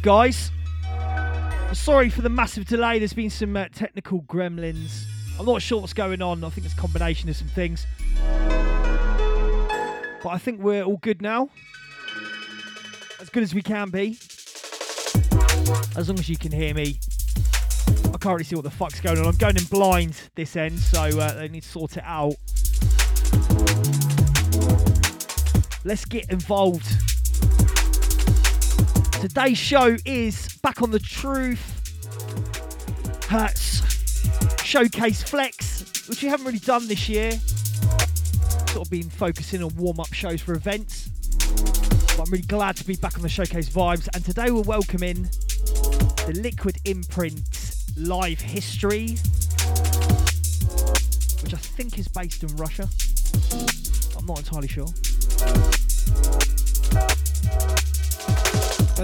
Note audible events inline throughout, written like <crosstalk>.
Guys. Sorry for the massive delay. There's been some uh, technical gremlins. I'm not sure what's going on. I think it's a combination of some things. But I think we're all good now. As good as we can be. As long as you can hear me. I can't really see what the fuck's going on. I'm going in blind this end, so uh, they need to sort it out. Let's get involved. Today's show is back on the Truth Hertz Showcase Flex, which we haven't really done this year. Sort of been focusing on warm up shows for events. But I'm really glad to be back on the Showcase vibes. And today we're welcoming the Liquid Imprint Live History, which I think is based in Russia. I'm not entirely sure.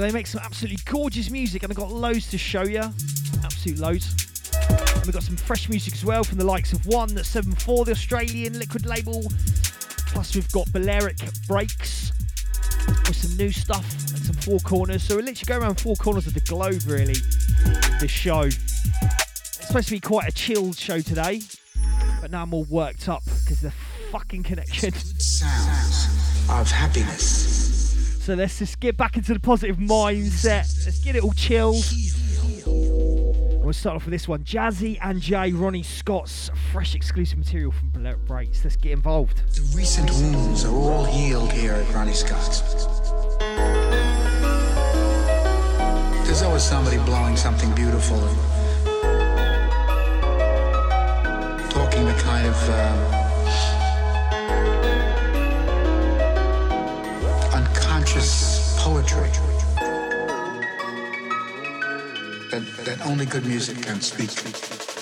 They make some absolutely gorgeous music, and I've got loads to show you. Absolute loads. And we've got some fresh music as well from the likes of One, that 7-4, the Australian liquid label. Plus, we've got Balearic Breaks with some new stuff and some four corners. So we literally go around four corners of the globe, really, this show. It's supposed to be quite a chilled show today, but now I'm all worked up because the fucking connection. Sounds of happiness. So let's just get back into the positive mindset. Let's get it all chilled. We'll start off with this one Jazzy and Jay, Ronnie Scott's fresh exclusive material from Balearic Breaks. Let's get involved. The recent wounds are all healed here at Ronnie Scott's. There's always somebody blowing something beautiful and talking the kind of uh, poetry that, that only good music can speak.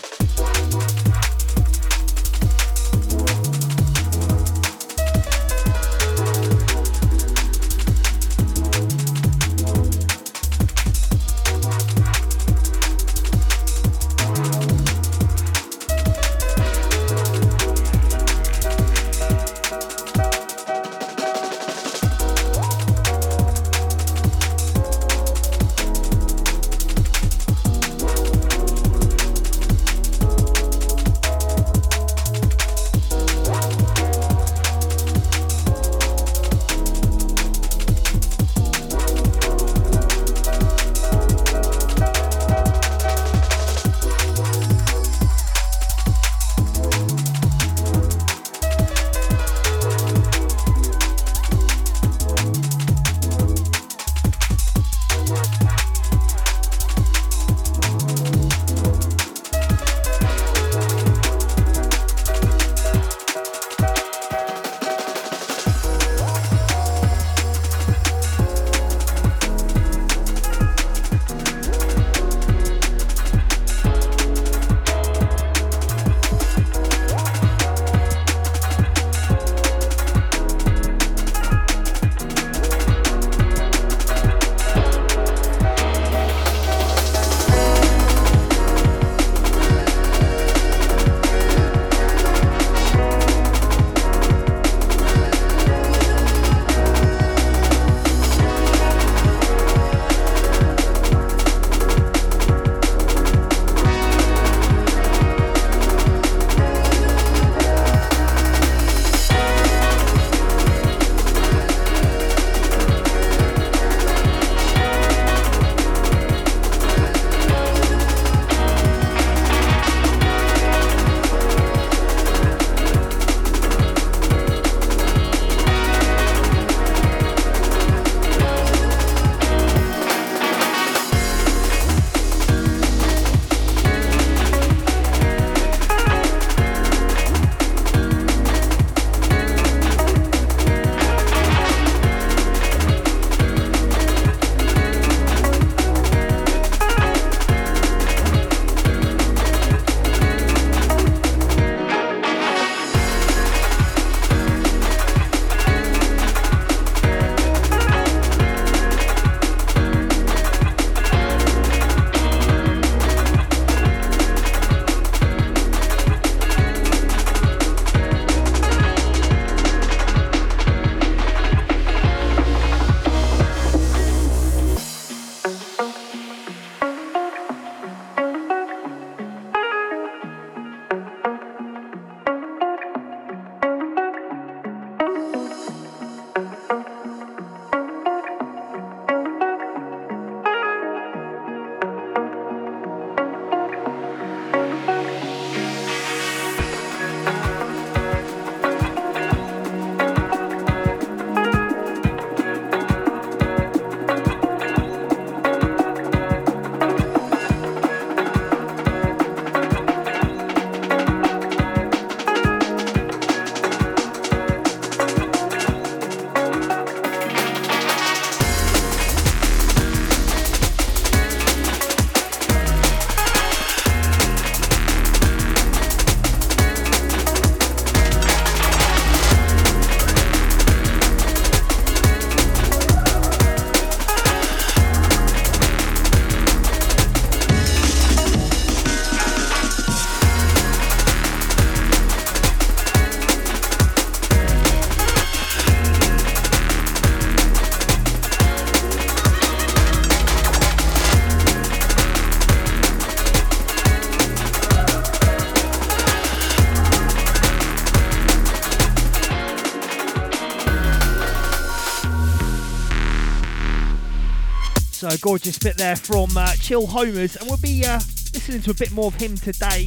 So gorgeous bit there from uh, Chill Homers, and we'll be uh, listening to a bit more of him today,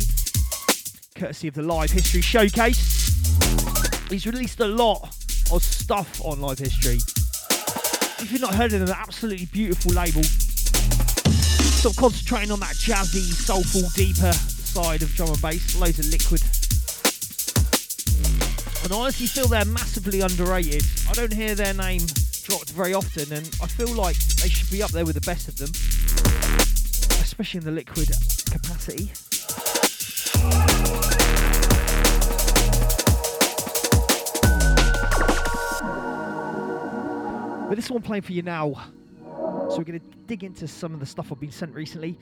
courtesy of the Live History Showcase. He's released a lot of stuff on Live History. If you've not heard of them, absolutely beautiful label. Sort of concentrating on that jazzy, soulful, deeper side of drum and bass, loads of liquid. And I honestly feel they're massively underrated. I don't hear their name very often, and I feel like they should be up there with the best of them, especially in the liquid capacity. But this one playing for you now. So we're going to dig into some of the stuff I've been sent recently.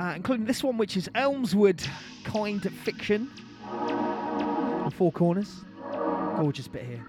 Uh, including this one, which is Elmswood Kind Fiction. Four corners. Gorgeous bit here.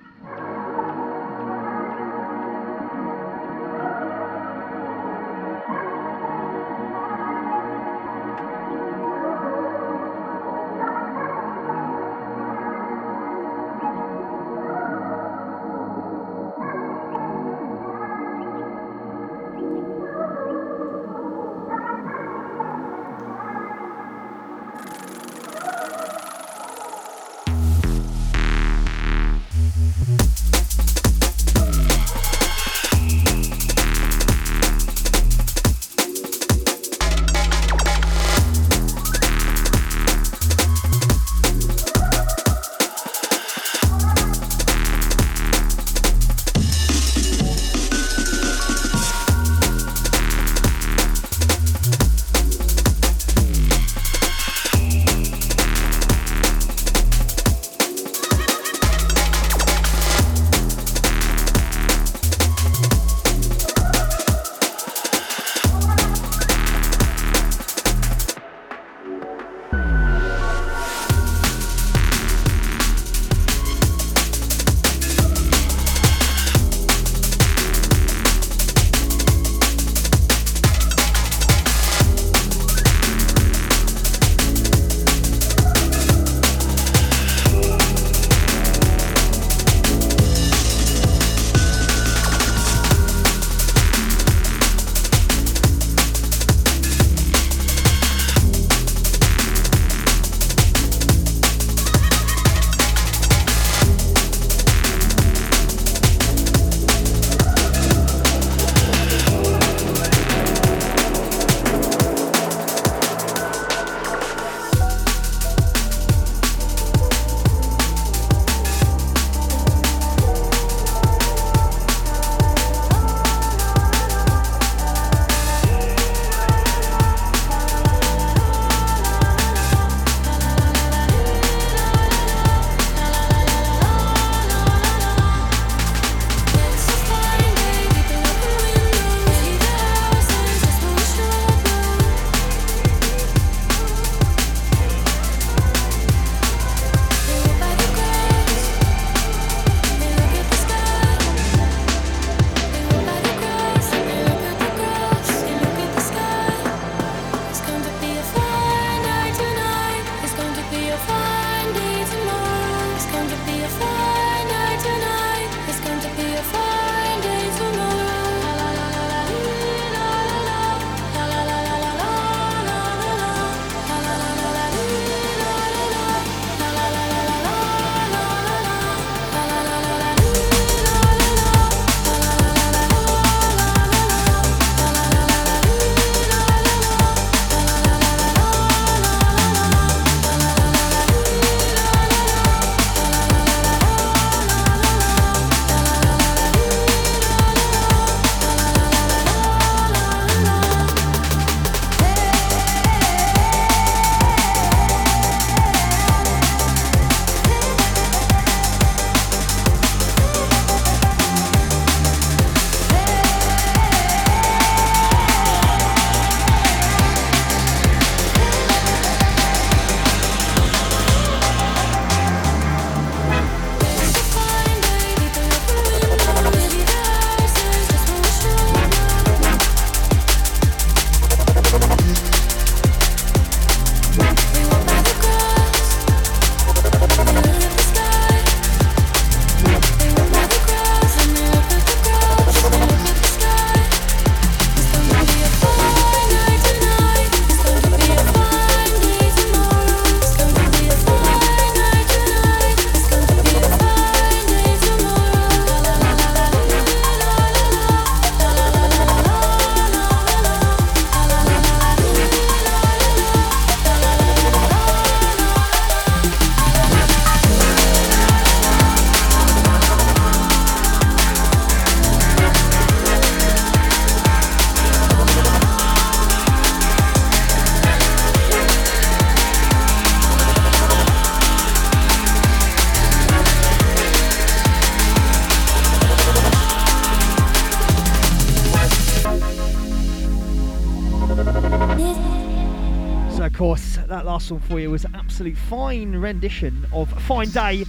For you was an absolute fine rendition of Fine Day.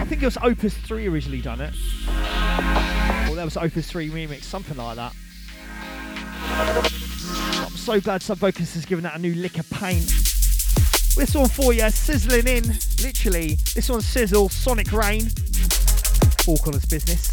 I think it was Opus 3 originally done it. Or that was Opus 3 remix, something like that. I'm so glad Sub Vocus has given that a new lick of paint. This one for you, sizzling in, literally. This one's Sizzle, Sonic Rain. All Connors business.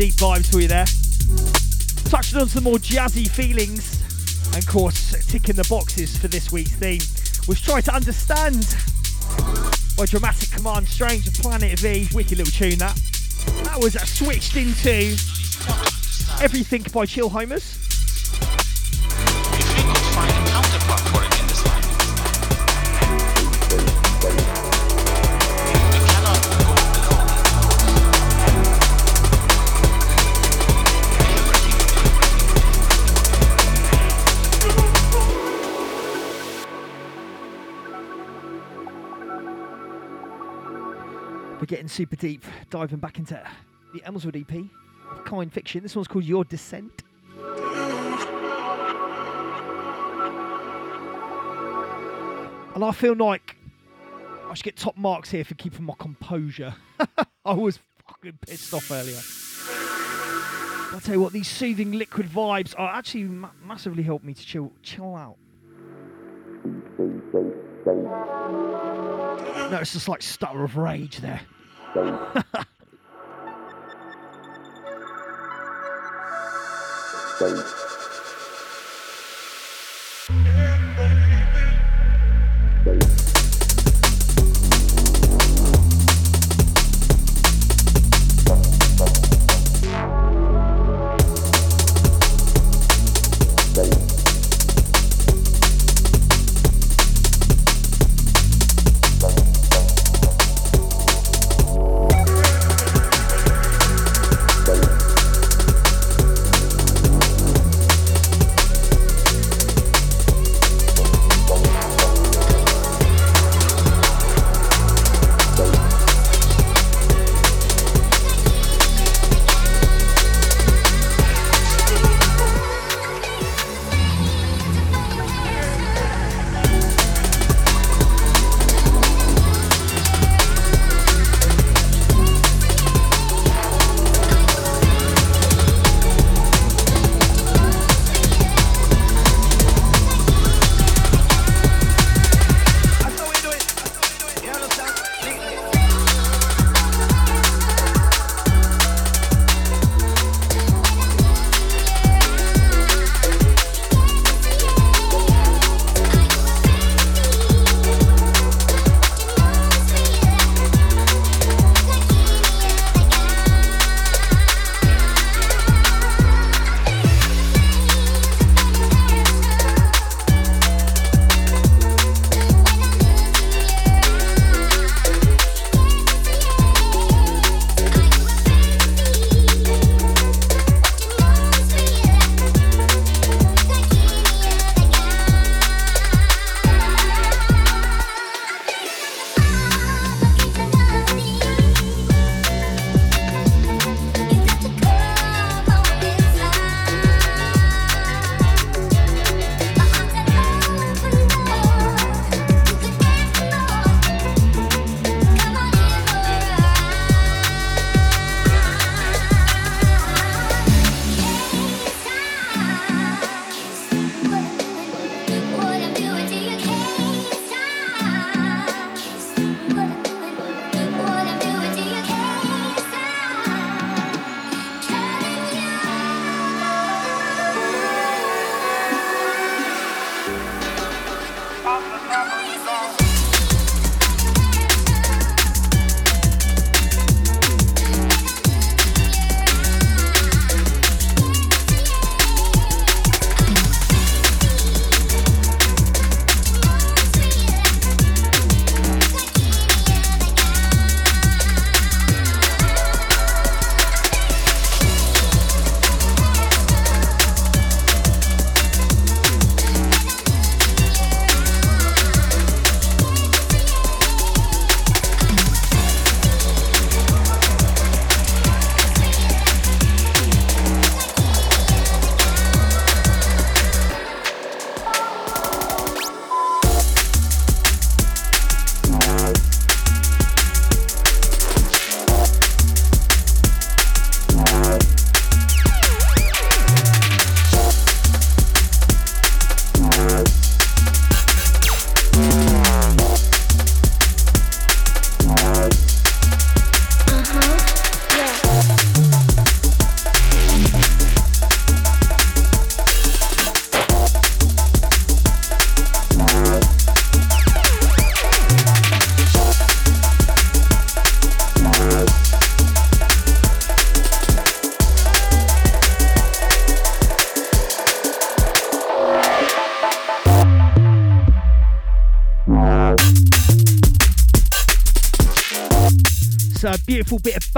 Deep vibes for you there. Touching on some more jazzy feelings, and of course, ticking the boxes for this week's theme was try to understand by Dramatic Command Strange of Planet V. Wicked little tune that. That was uh, switched into Everything by Chill super deep, diving back into the Elmswood EP, of Kind Fiction. This one's called Your Descent. And I feel like I should get top marks here for keeping my composure. <laughs> I was fucking pissed off earlier. But I'll tell you what, these soothing liquid vibes are actually ma- massively helped me to chill, chill out. No, it's just like stutter of rage there. Thank you.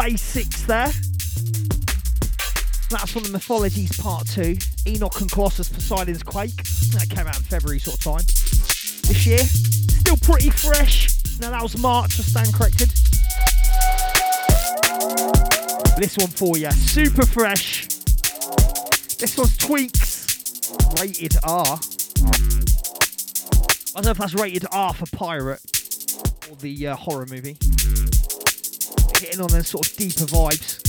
Basics there. That's from the Mythologies Part 2, Enoch and Colossus Poseidon's Quake. That came out in February sort of time this year. Still pretty fresh. Now that was March, I stand corrected. This one for you, super fresh. This one's Tweaks, rated R. I don't know if that's rated R for Pirate or the uh, horror movie. Getting on those sort of deeper vibes.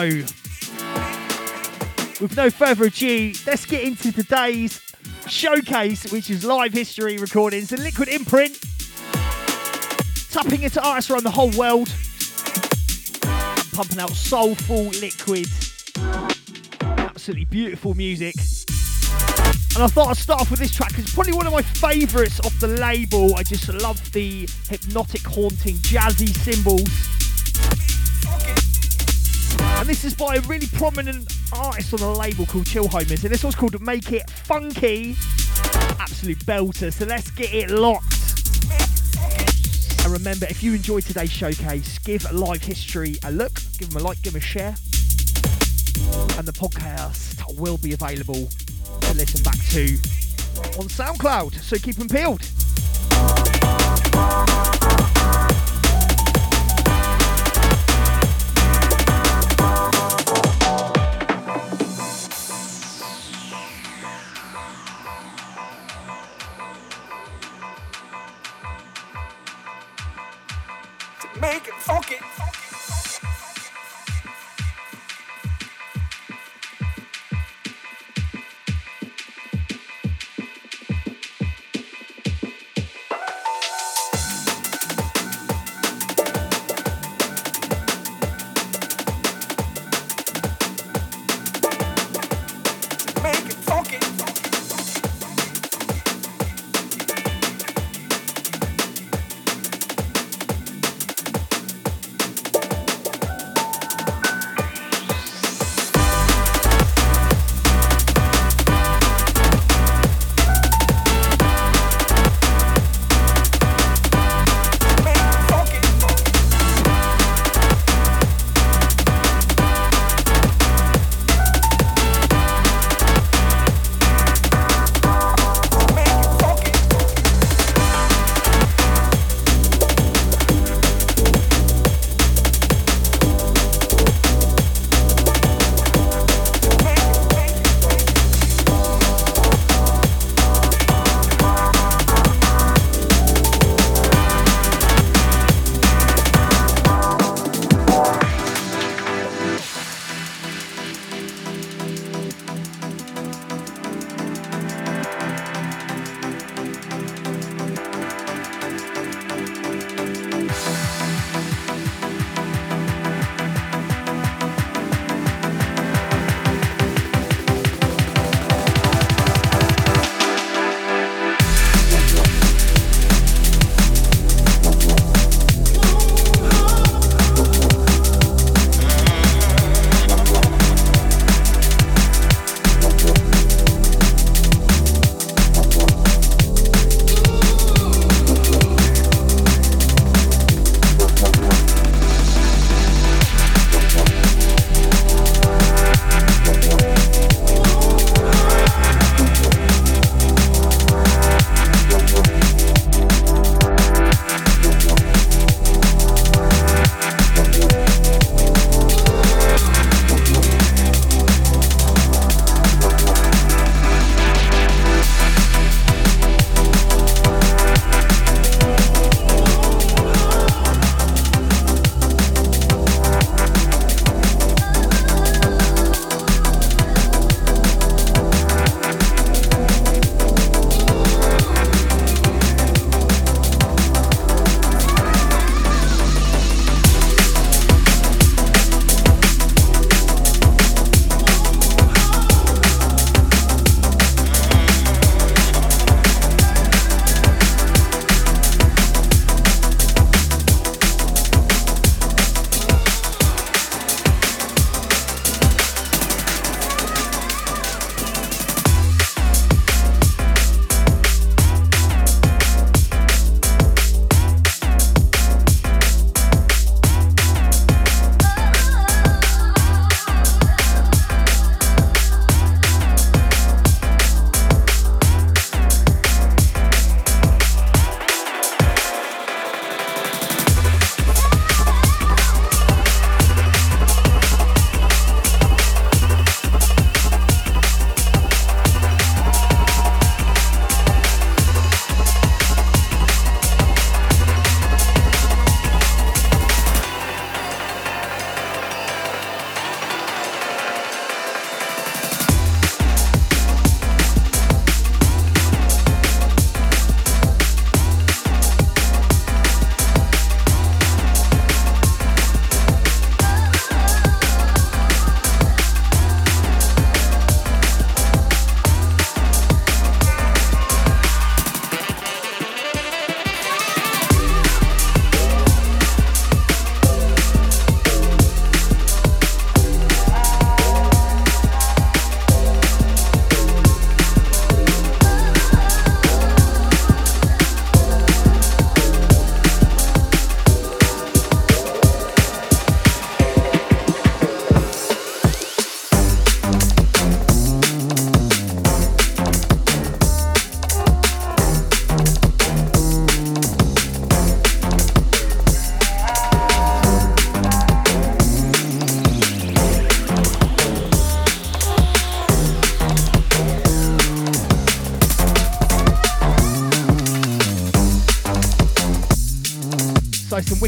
With no further ado, let's get into today's showcase, which is live history recordings and Liquid Imprint. Tapping into artists around the whole world, pumping out soulful liquid, absolutely beautiful music. And I thought I'd start off with this track because it's probably one of my favourites off the label. I just love the hypnotic, haunting, jazzy cymbals. And this is by a really prominent artist on a label called Chill Homers, and this one's called Make It Funky. Absolute belter, so let's get it locked. And remember, if you enjoyed today's showcase, give Live History a look, give them a like, give them a share. And the podcast will be available to listen back to on SoundCloud, so keep them peeled.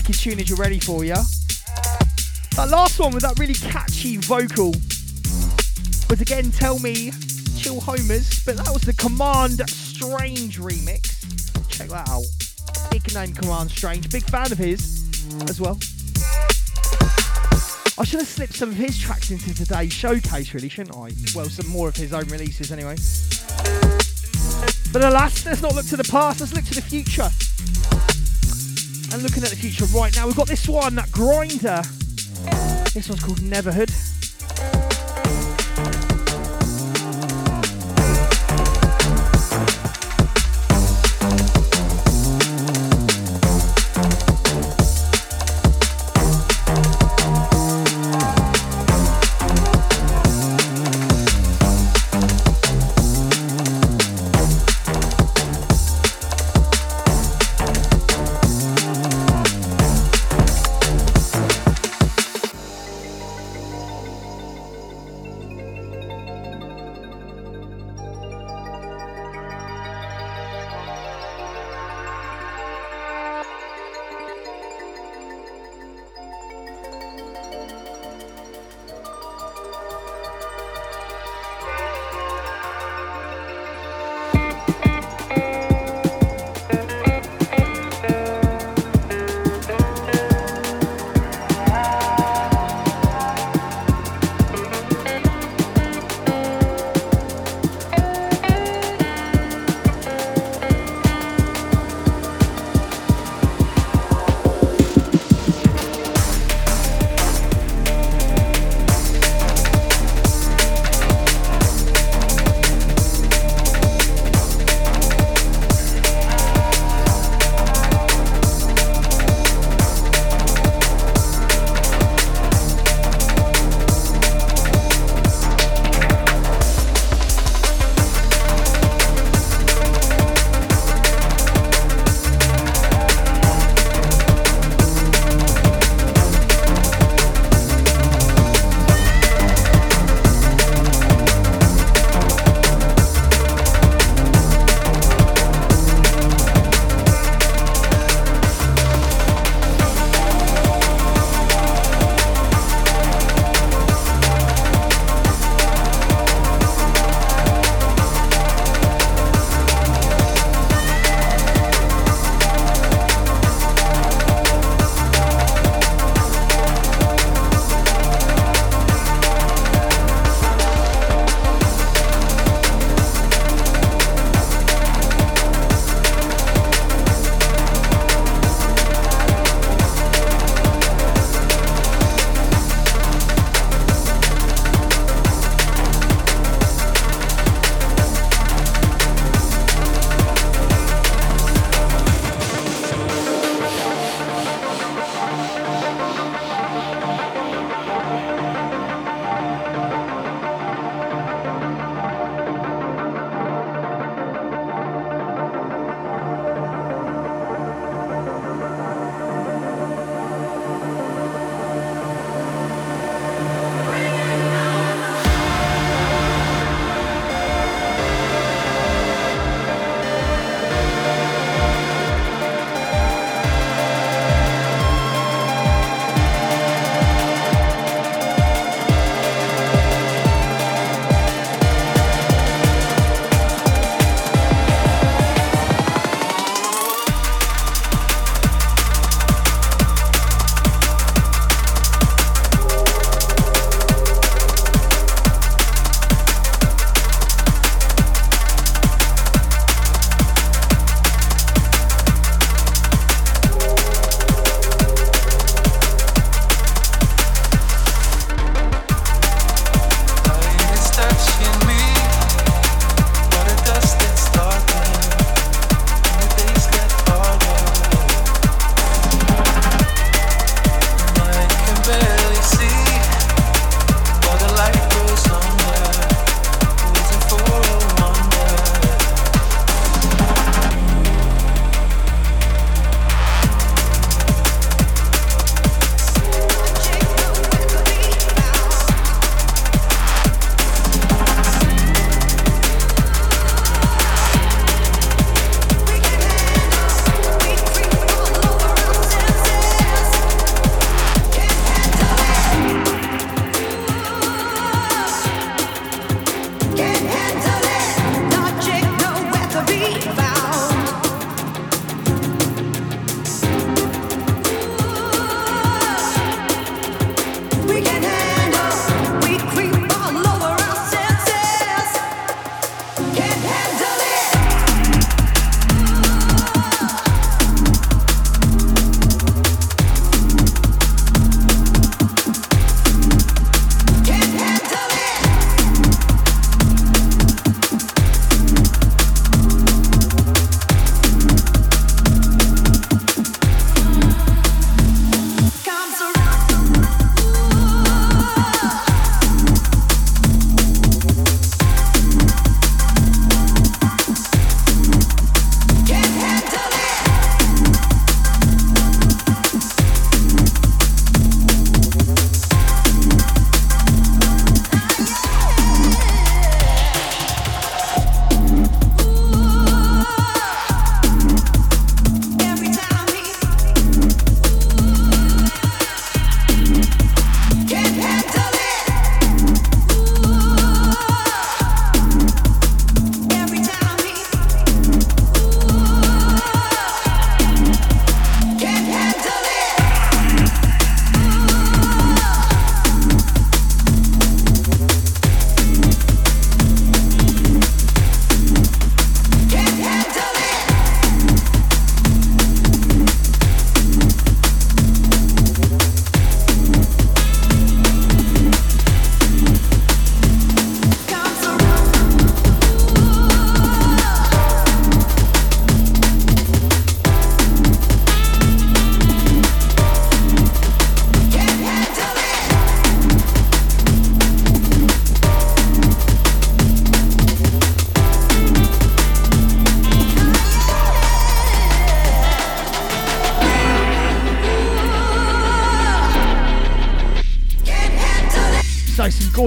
Wicked tunage ready for you. That last one with that really catchy vocal was again Tell Me Chill Homers, but that was the Command Strange remix. Check that out. Big name Command Strange, big fan of his as well. I should have slipped some of his tracks into today's showcase, really, shouldn't I? Well, some more of his own releases, anyway. But alas, let's not look to the past, let's look to the future. Looking at the future right now, we've got this one, that Grinder. This one's called Neverhood.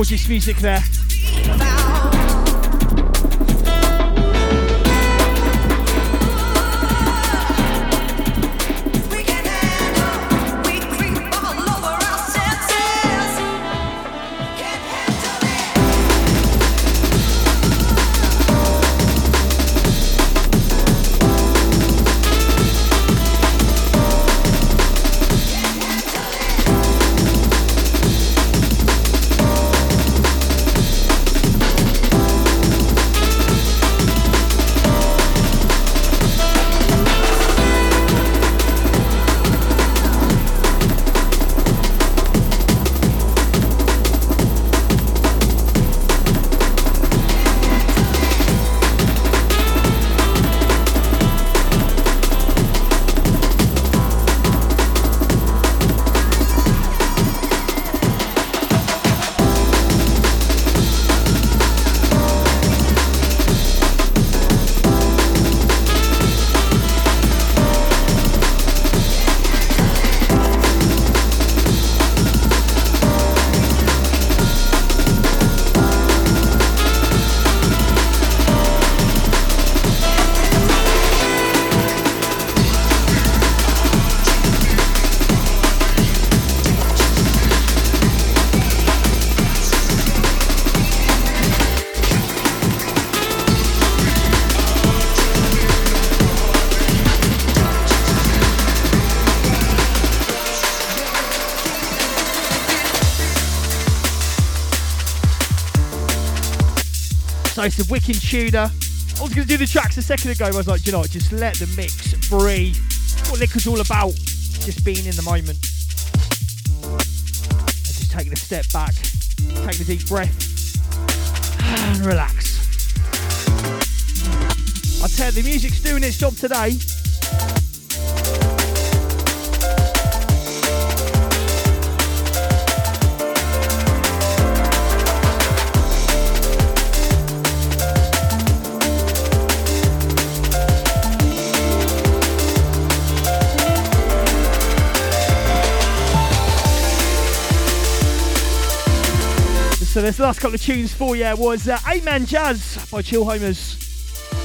Gorgeous music there. It's a wicked tuner. I was going to do the tracks a second ago. I was like, you know, what, just let the mix breathe. What Liquor's all about, just being in the moment. And just taking a step back, taking a deep breath, and relax. I tell you, the music's doing its job today. So this last couple of tunes for you was uh, Man Jazz by Chill Homers.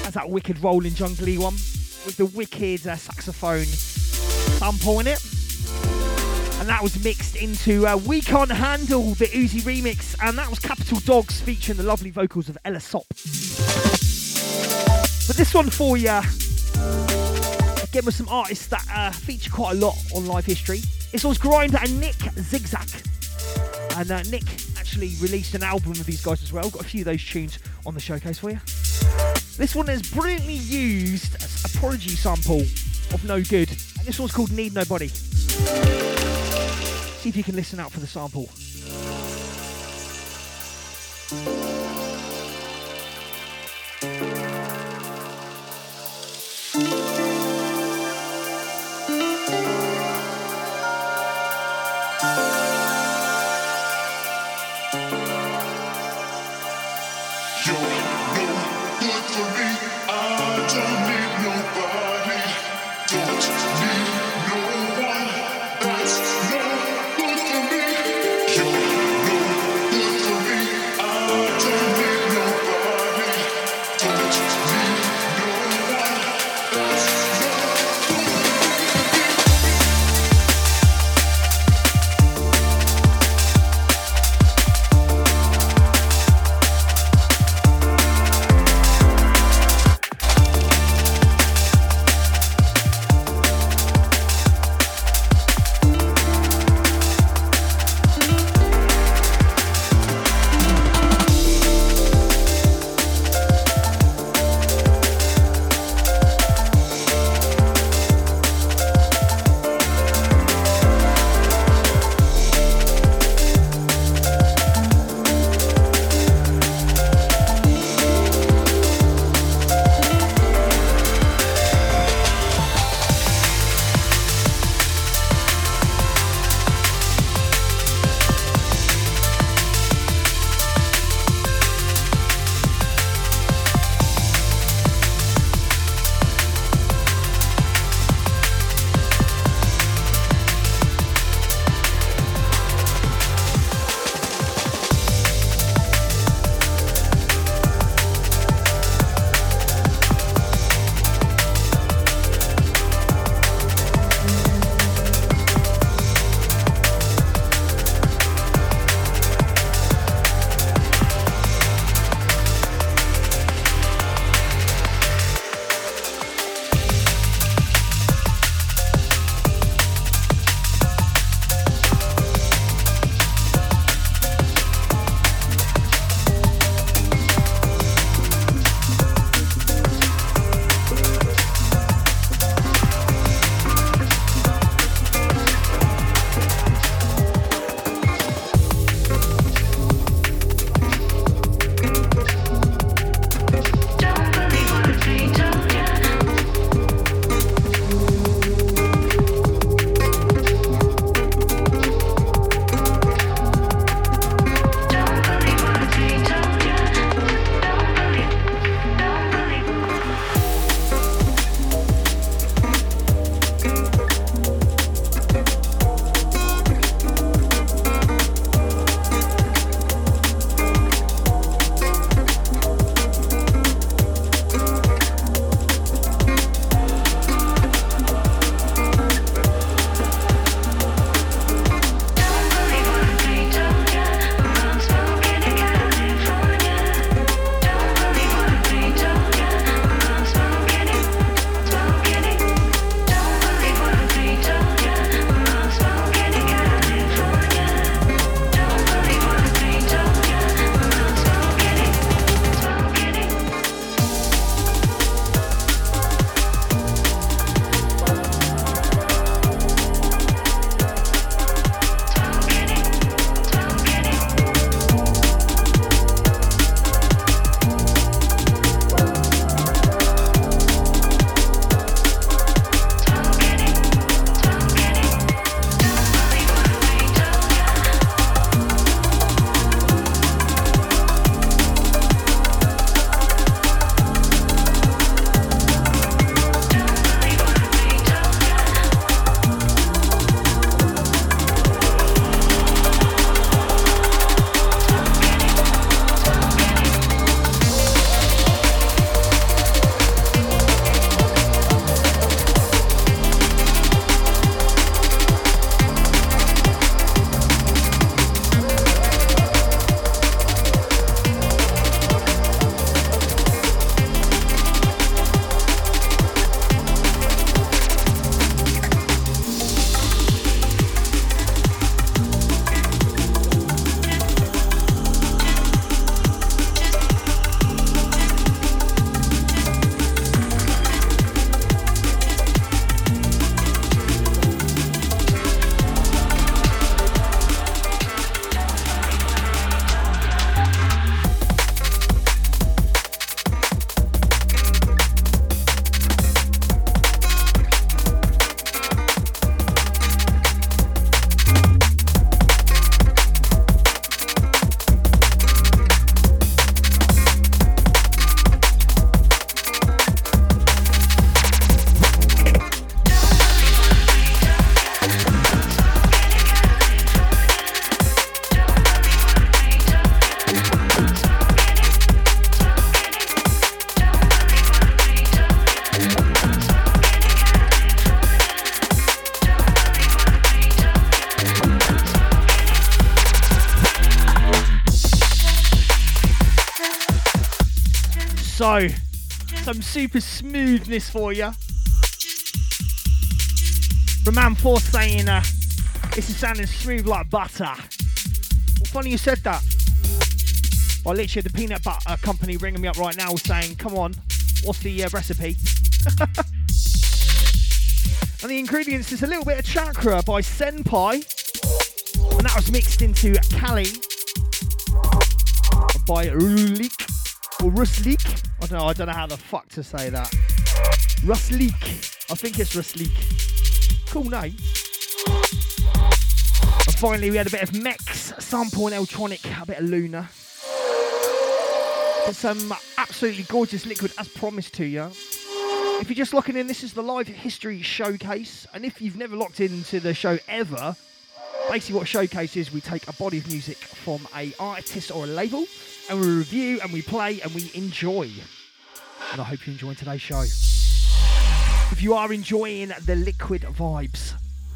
That's that wicked rolling jungly one with the wicked uh, saxophone sample in it. And that was mixed into uh, We Can't Handle, the Uzi remix, and that was Capital Dogs featuring the lovely vocals of Ella Sop. But this one for you, again with some artists that uh, feature quite a lot on Live History. This one's Grinder and Nick Zigzag. And uh, Nick actually released an album with these guys as well. Got a few of those tunes on the showcase for you. This one is brilliantly used as a Prodigy sample of No Good, and this one's called Need Nobody. See if you can listen out for the sample. Super smoothness for you. Roman Force saying, uh, this is sounding smooth like butter. Well, funny you said that. Well, literally, the peanut butter company ringing me up right now saying, come on, what's the uh, recipe? <laughs> and the ingredients is a little bit of chakra by Senpai. And that was mixed into Kali by Rulik or Ruslik. I don't know, I don't know how the fuck to say that. Ruslik. I think it's Ruslik. Cool name. And finally we had a bit of Mex sample and Electronic, a bit of Luna. But some absolutely gorgeous liquid as promised to you. If you're just locking in, this is the live history showcase. And if you've never locked into the show ever, basically what showcase is we take a body of music from a artist or a label and we review and we play and we enjoy. And I hope you're enjoying today's show. If you are enjoying the liquid vibes,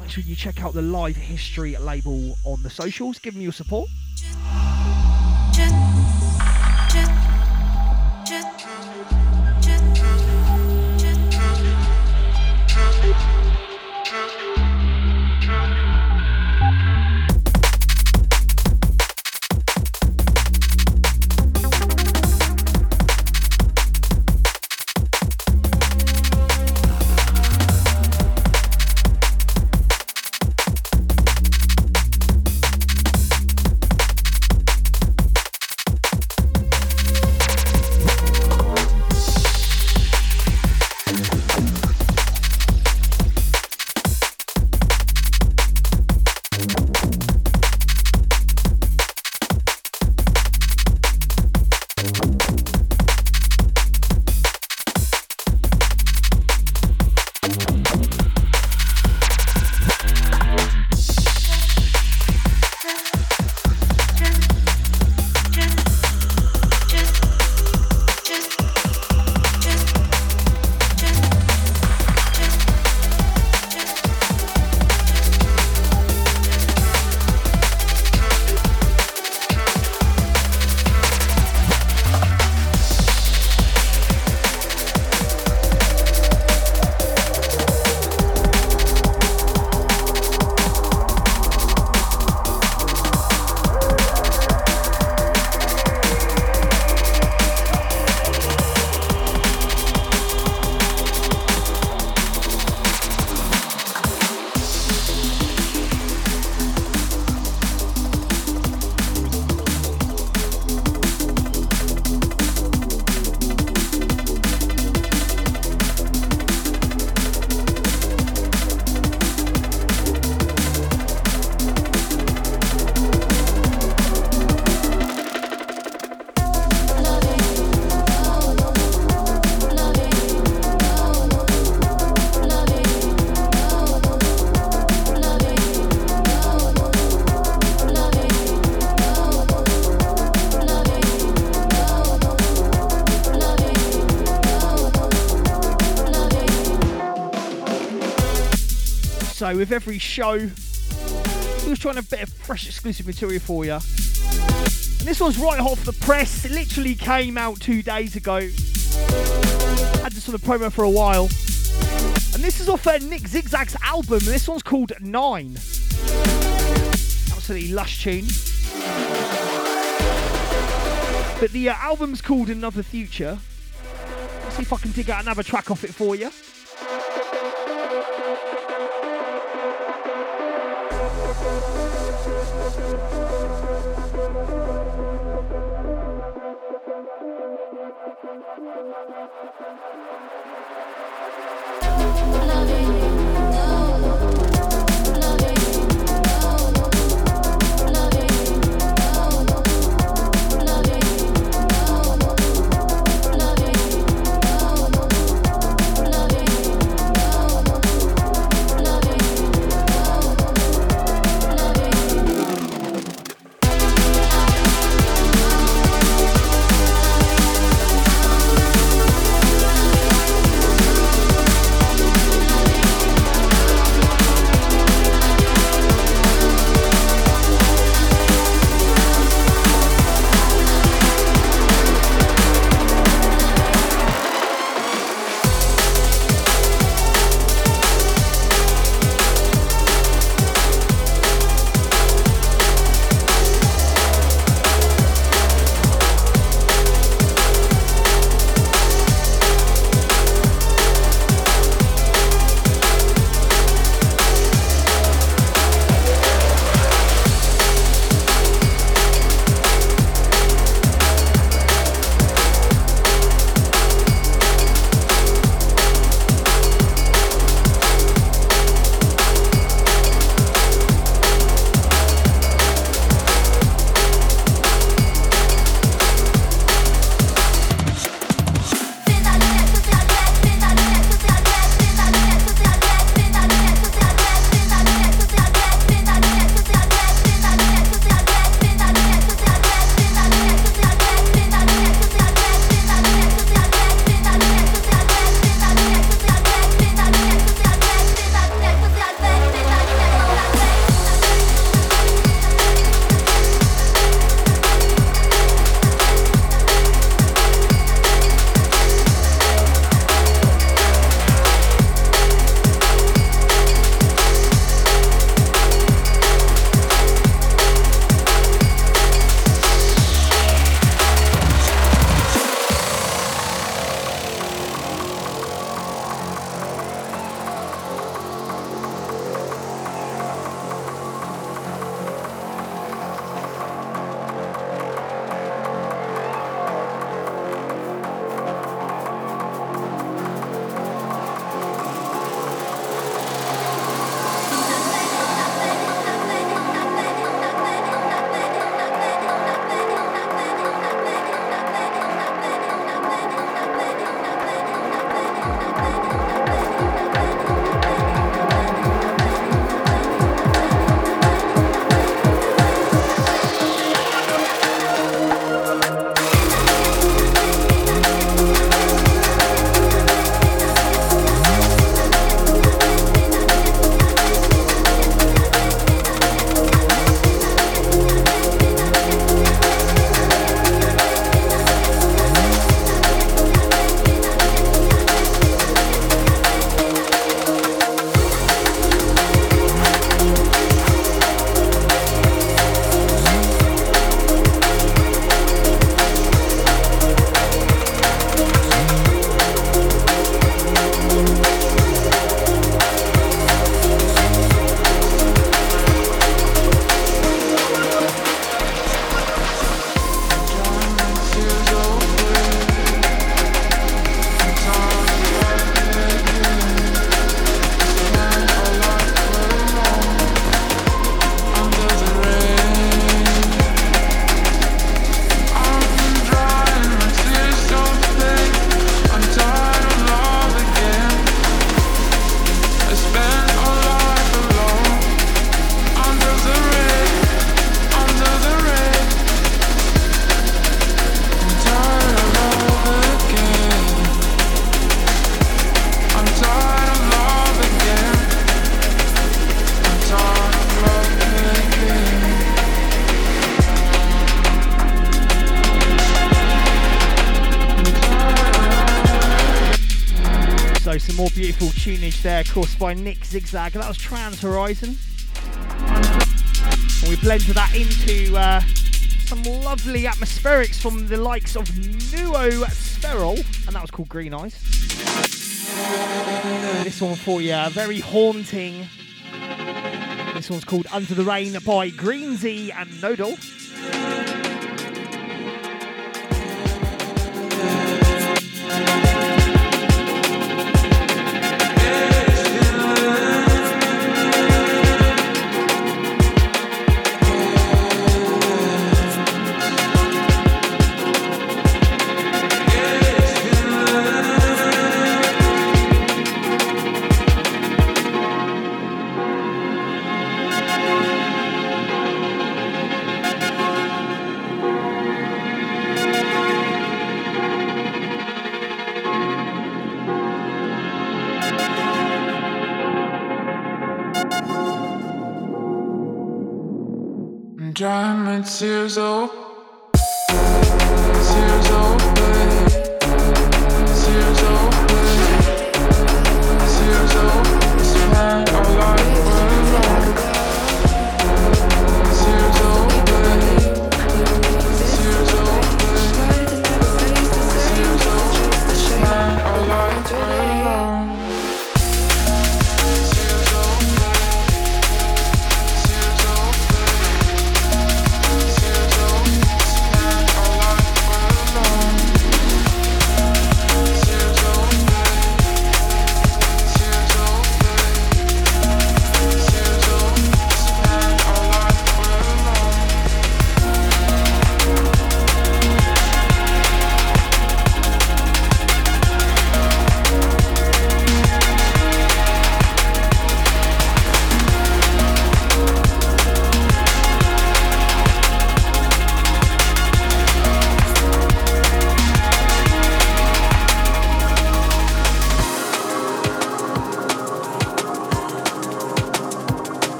make sure you check out the live history label on the socials. Give them your support. With every show, we was trying a bit of fresh exclusive material for you. And this one's right off the press. It literally came out two days ago. Had this on the promo for a while. And this is off uh, Nick Zigzag's album, and this one's called Nine. Absolutely lush tune. But the uh, album's called Another Future. Let's see if I can dig out another track off it for you. Loving you. Beautiful tunage there, of course, by Nick Zigzag. That was Trans Horizon. And we blended that into uh, some lovely atmospherics from the likes of Nuo Spherical, and that was called Green Eyes. This one for you, very haunting. This one's called Under the Rain by Greensy and Nodal. Tears open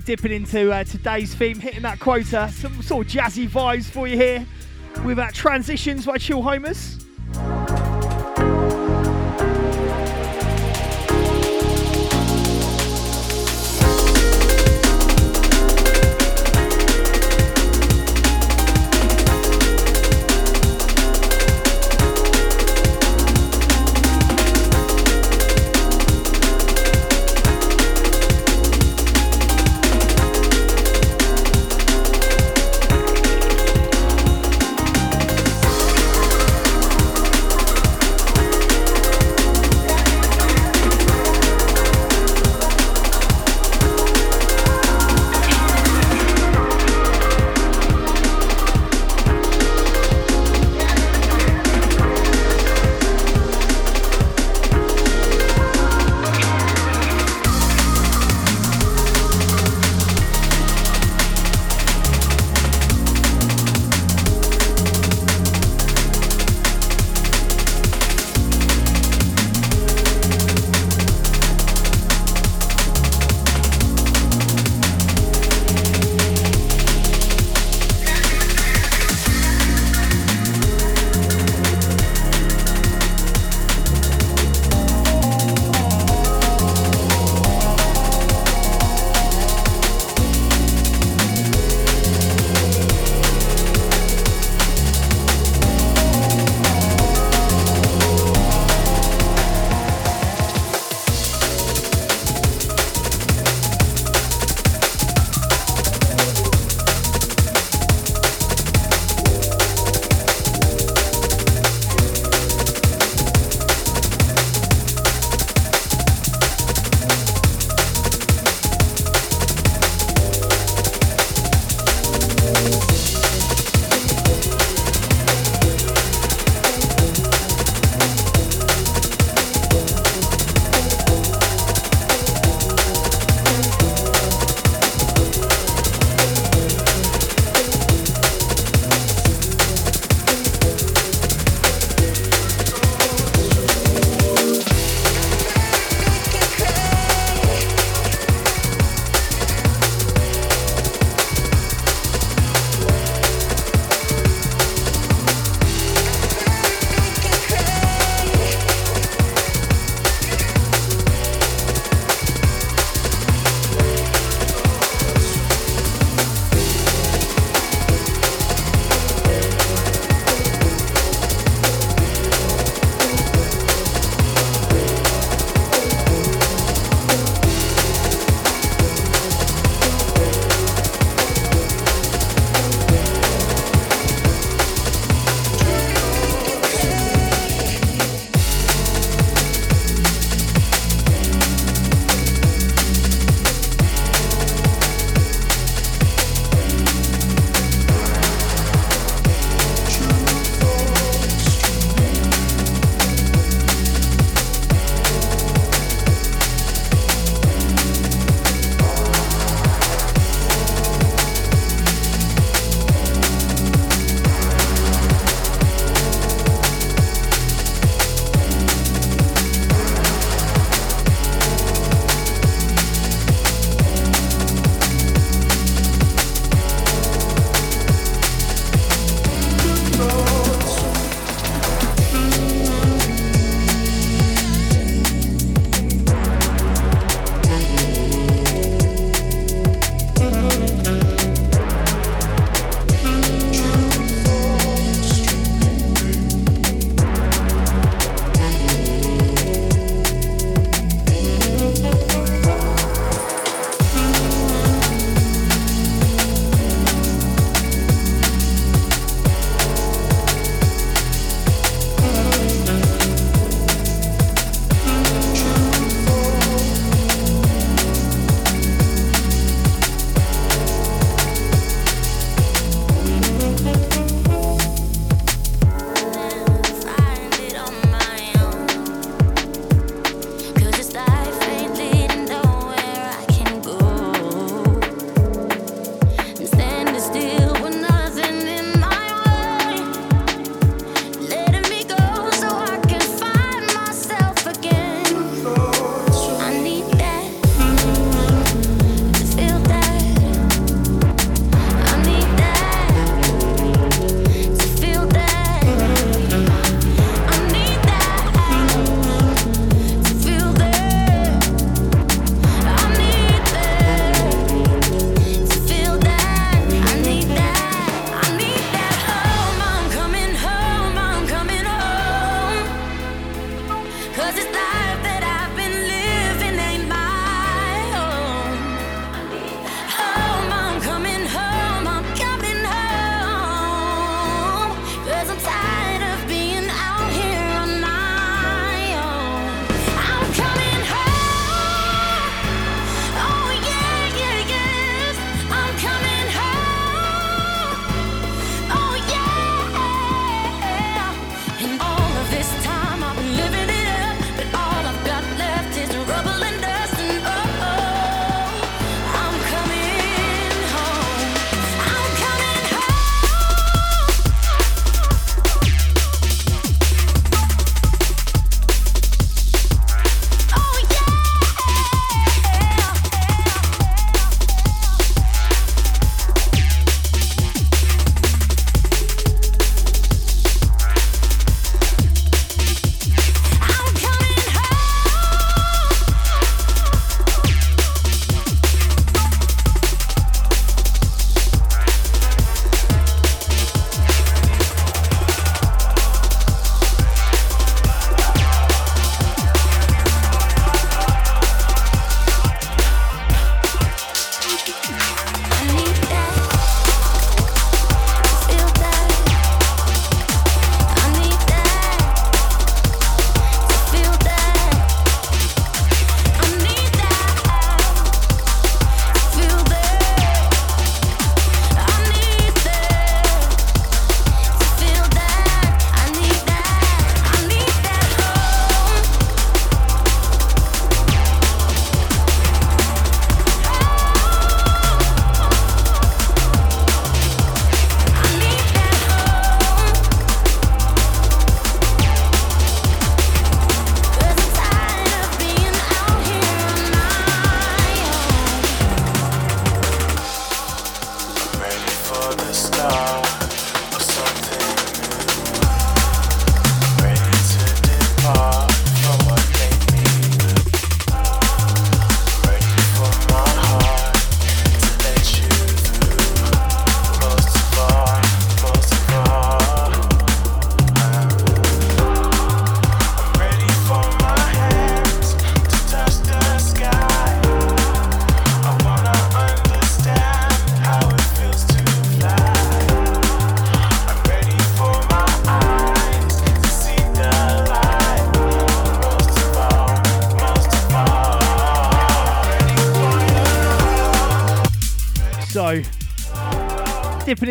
Dipping into uh, today's theme, hitting that quota, some sort of jazzy vibes for you here with uh, Transitions by Chill Homers.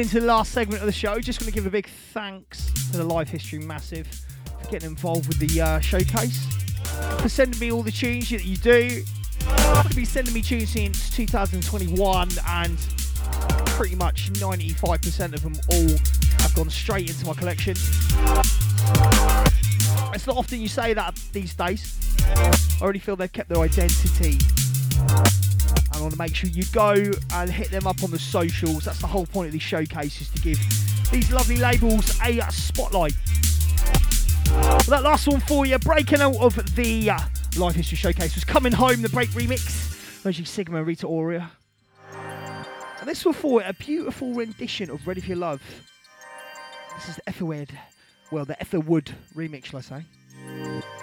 Into the last segment of the show, just going to give a big thanks to the Live History Massive for getting involved with the uh, showcase, for sending me all the tunes that you do. You've been sending me tunes since 2021, and pretty much 95% of them all have gone straight into my collection. It's not often you say that these days. I already feel they've kept their identity. Want make sure you go and hit them up on the socials. That's the whole point of these showcases to give these lovely labels a spotlight. Well, that last one for you, breaking out of the uh, Live History Showcase, was Coming Home, the Break remix, Reggie Sigma Rita Ora. And this was for a beautiful rendition of Ready for Your Love. This is the Ethelwood, well, the Etherwood remix, shall I say.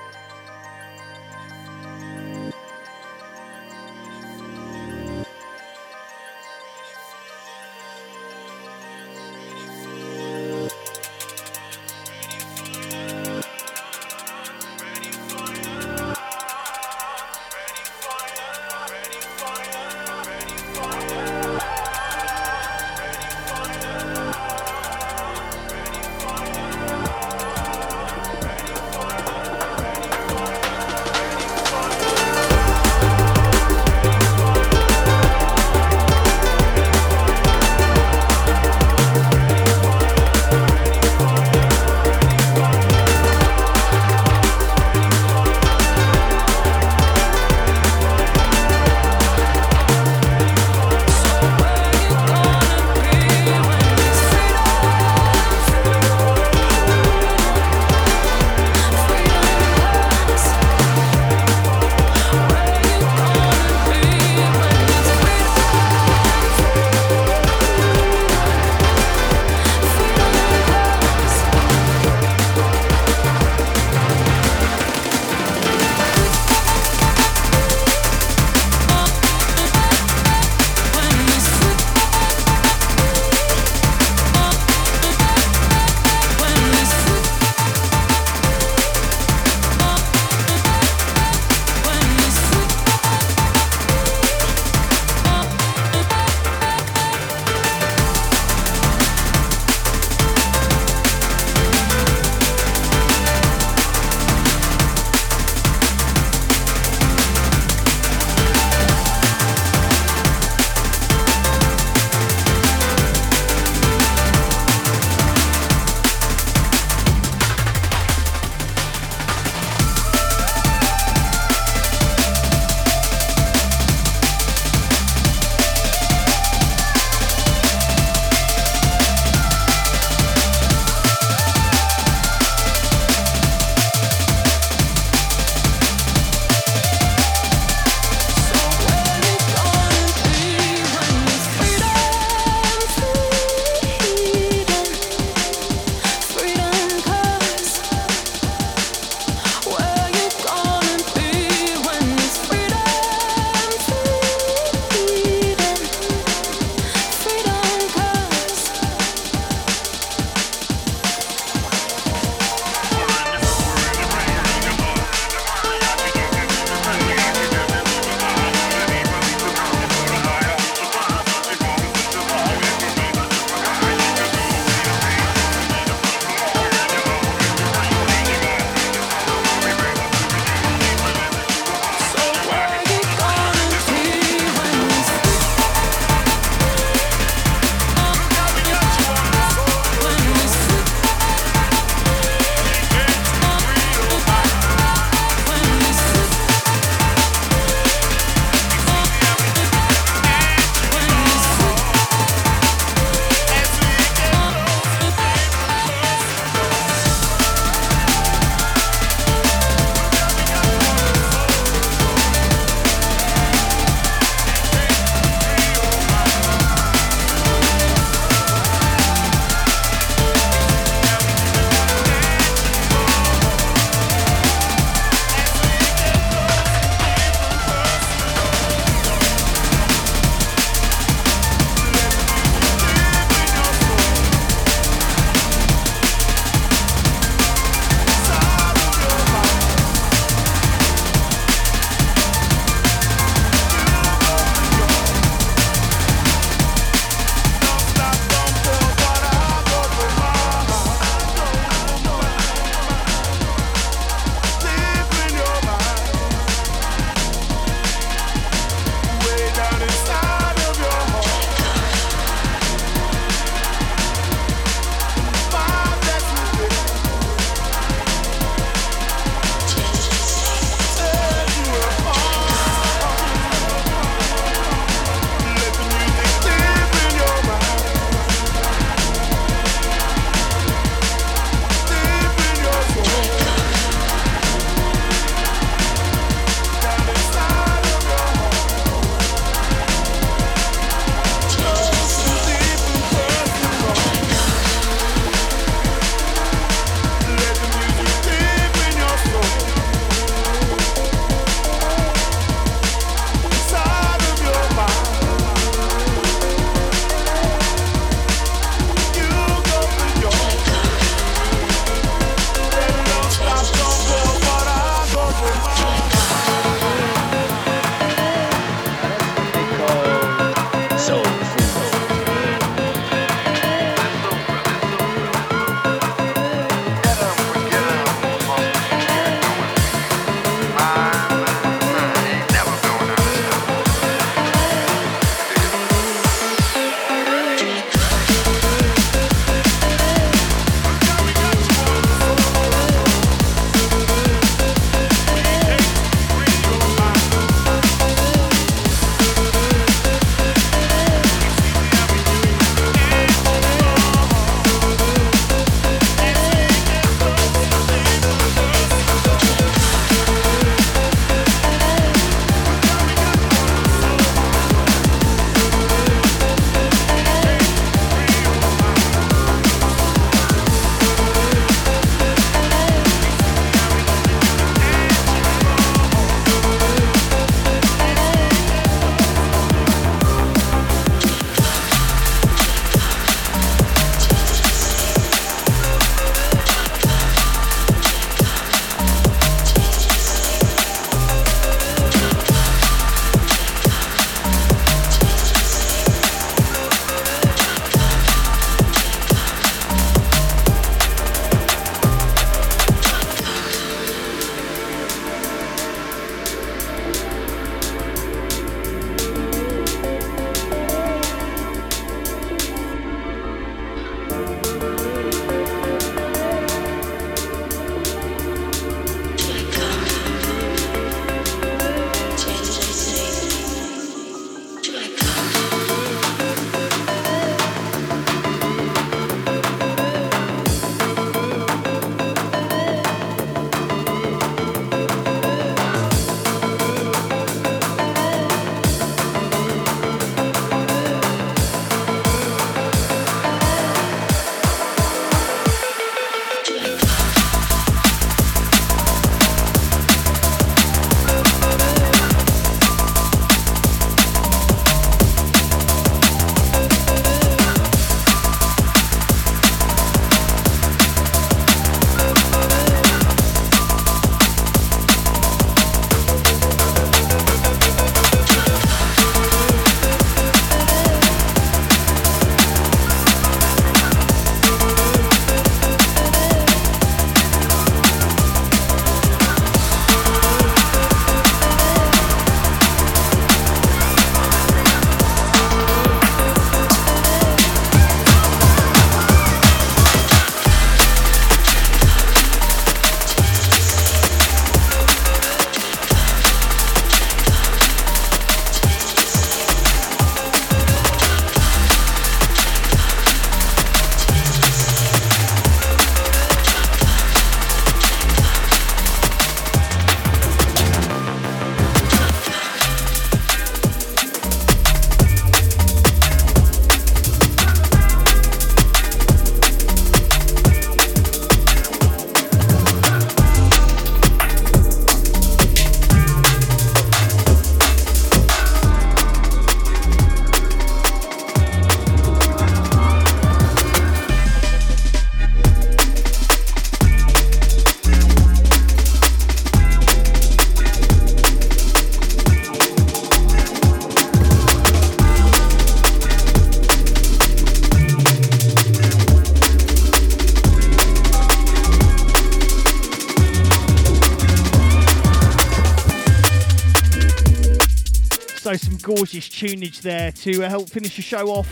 Gorgeous tunage there to uh, help finish the show off,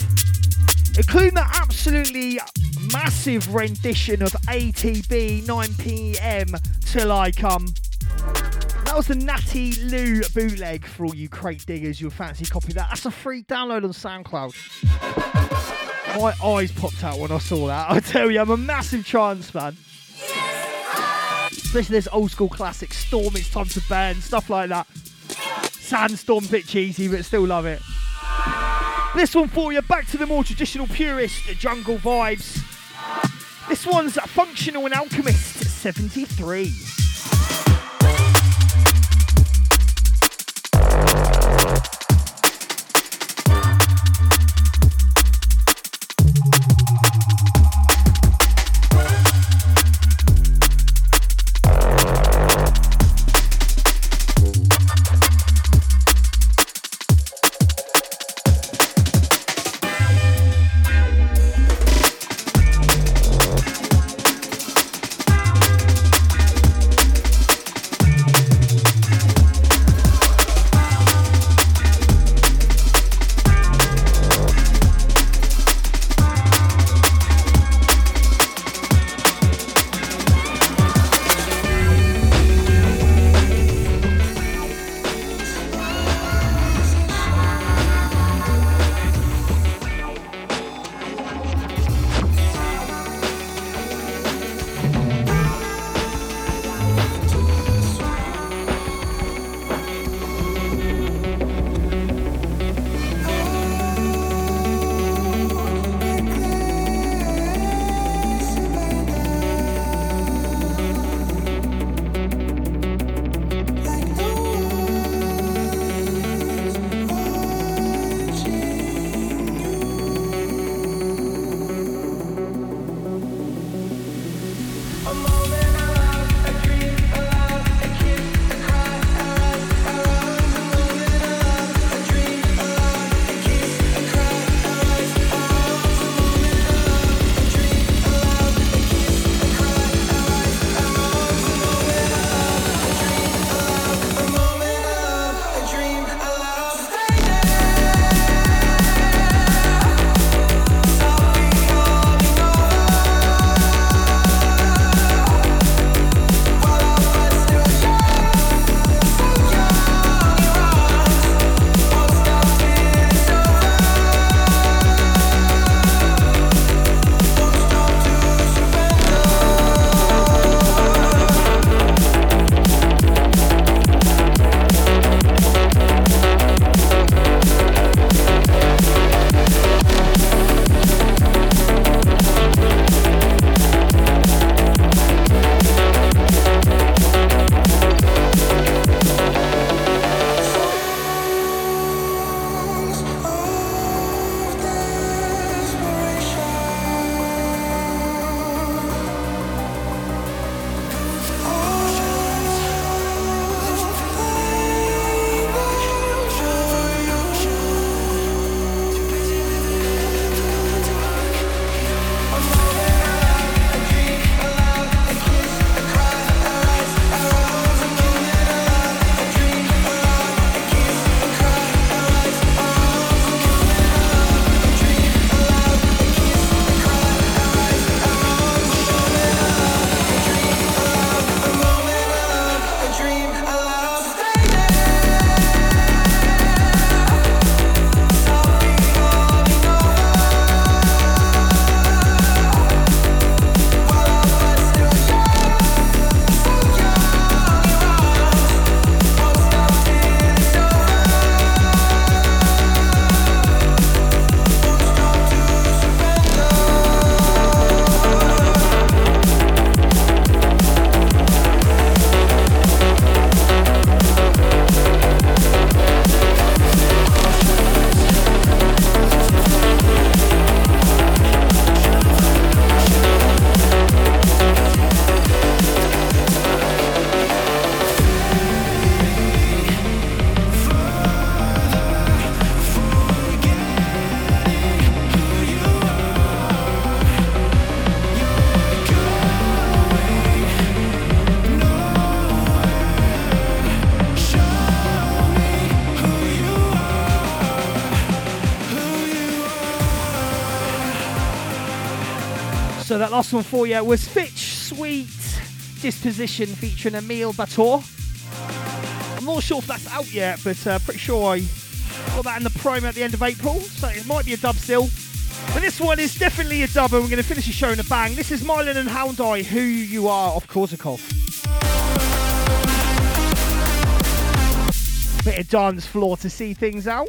including that absolutely massive rendition of ATB 9 pm Till I Come. That was the Natty Lou bootleg for all you crate diggers who fancy copy that. That's a free download on SoundCloud. My eyes popped out when I saw that. I tell you, I'm a massive trance fan. Especially this old school classic Storm, It's Time to Burn, stuff like that. Sandstorm, bit cheesy, but still love it. This one for you, back to the more traditional purist jungle vibes. This one's Functional and Alchemist 73. That last one for you was Fitch Sweet Disposition featuring Emile Bator. I'm not sure if that's out yet, but uh, pretty sure I got that in the promo at the end of April, so it might be a dub still. But this one is definitely a dub, and we're going to finish the show in a bang. This is Mylan and Hound Eye, Who You Are of Korsakov. Bit of dance floor to see things out.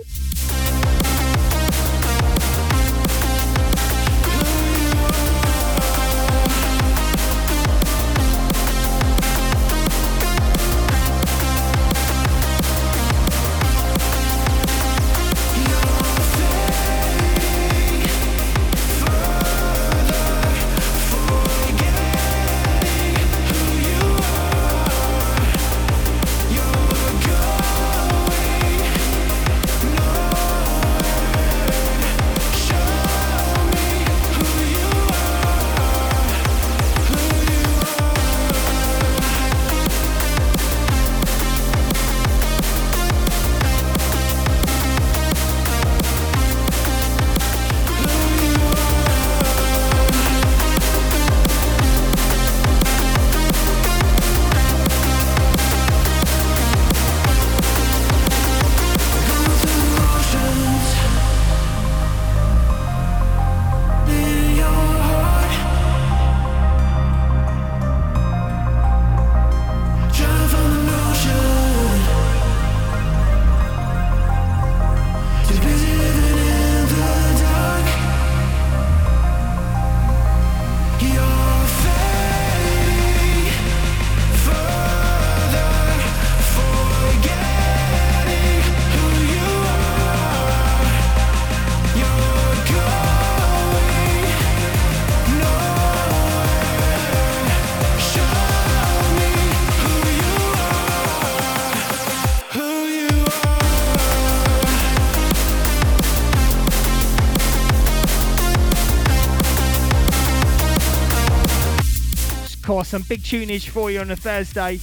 Some big tunage for you on a Thursday.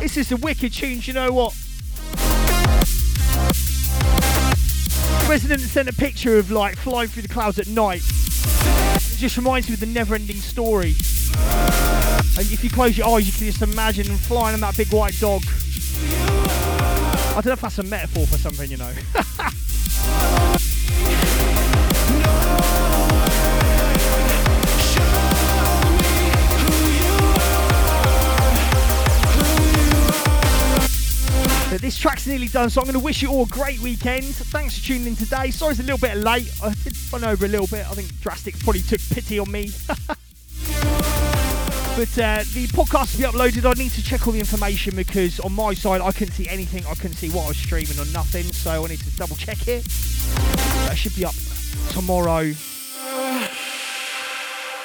This is a wicked tune, you know what? Resident sent a picture of like flying through the clouds at night. It just reminds me of the never ending story. And if you close your eyes, you can just imagine flying on that big white dog. I don't know if that's a metaphor for something, you know. <laughs> this track's nearly done, so I'm going to wish you all a great weekend. Thanks for tuning in today. Sorry it's a little bit late. I did run over a little bit. I think Drastic probably took pity on me. <laughs> but uh, the podcast will be uploaded. I need to check all the information because on my side I couldn't see anything. I couldn't see what I was streaming or nothing, so I need to double check it. That should be up tomorrow.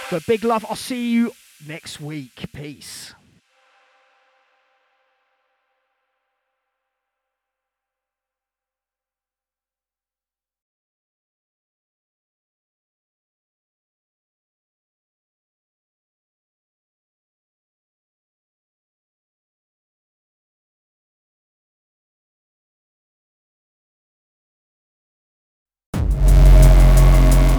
But big love. I'll see you next week. Peace.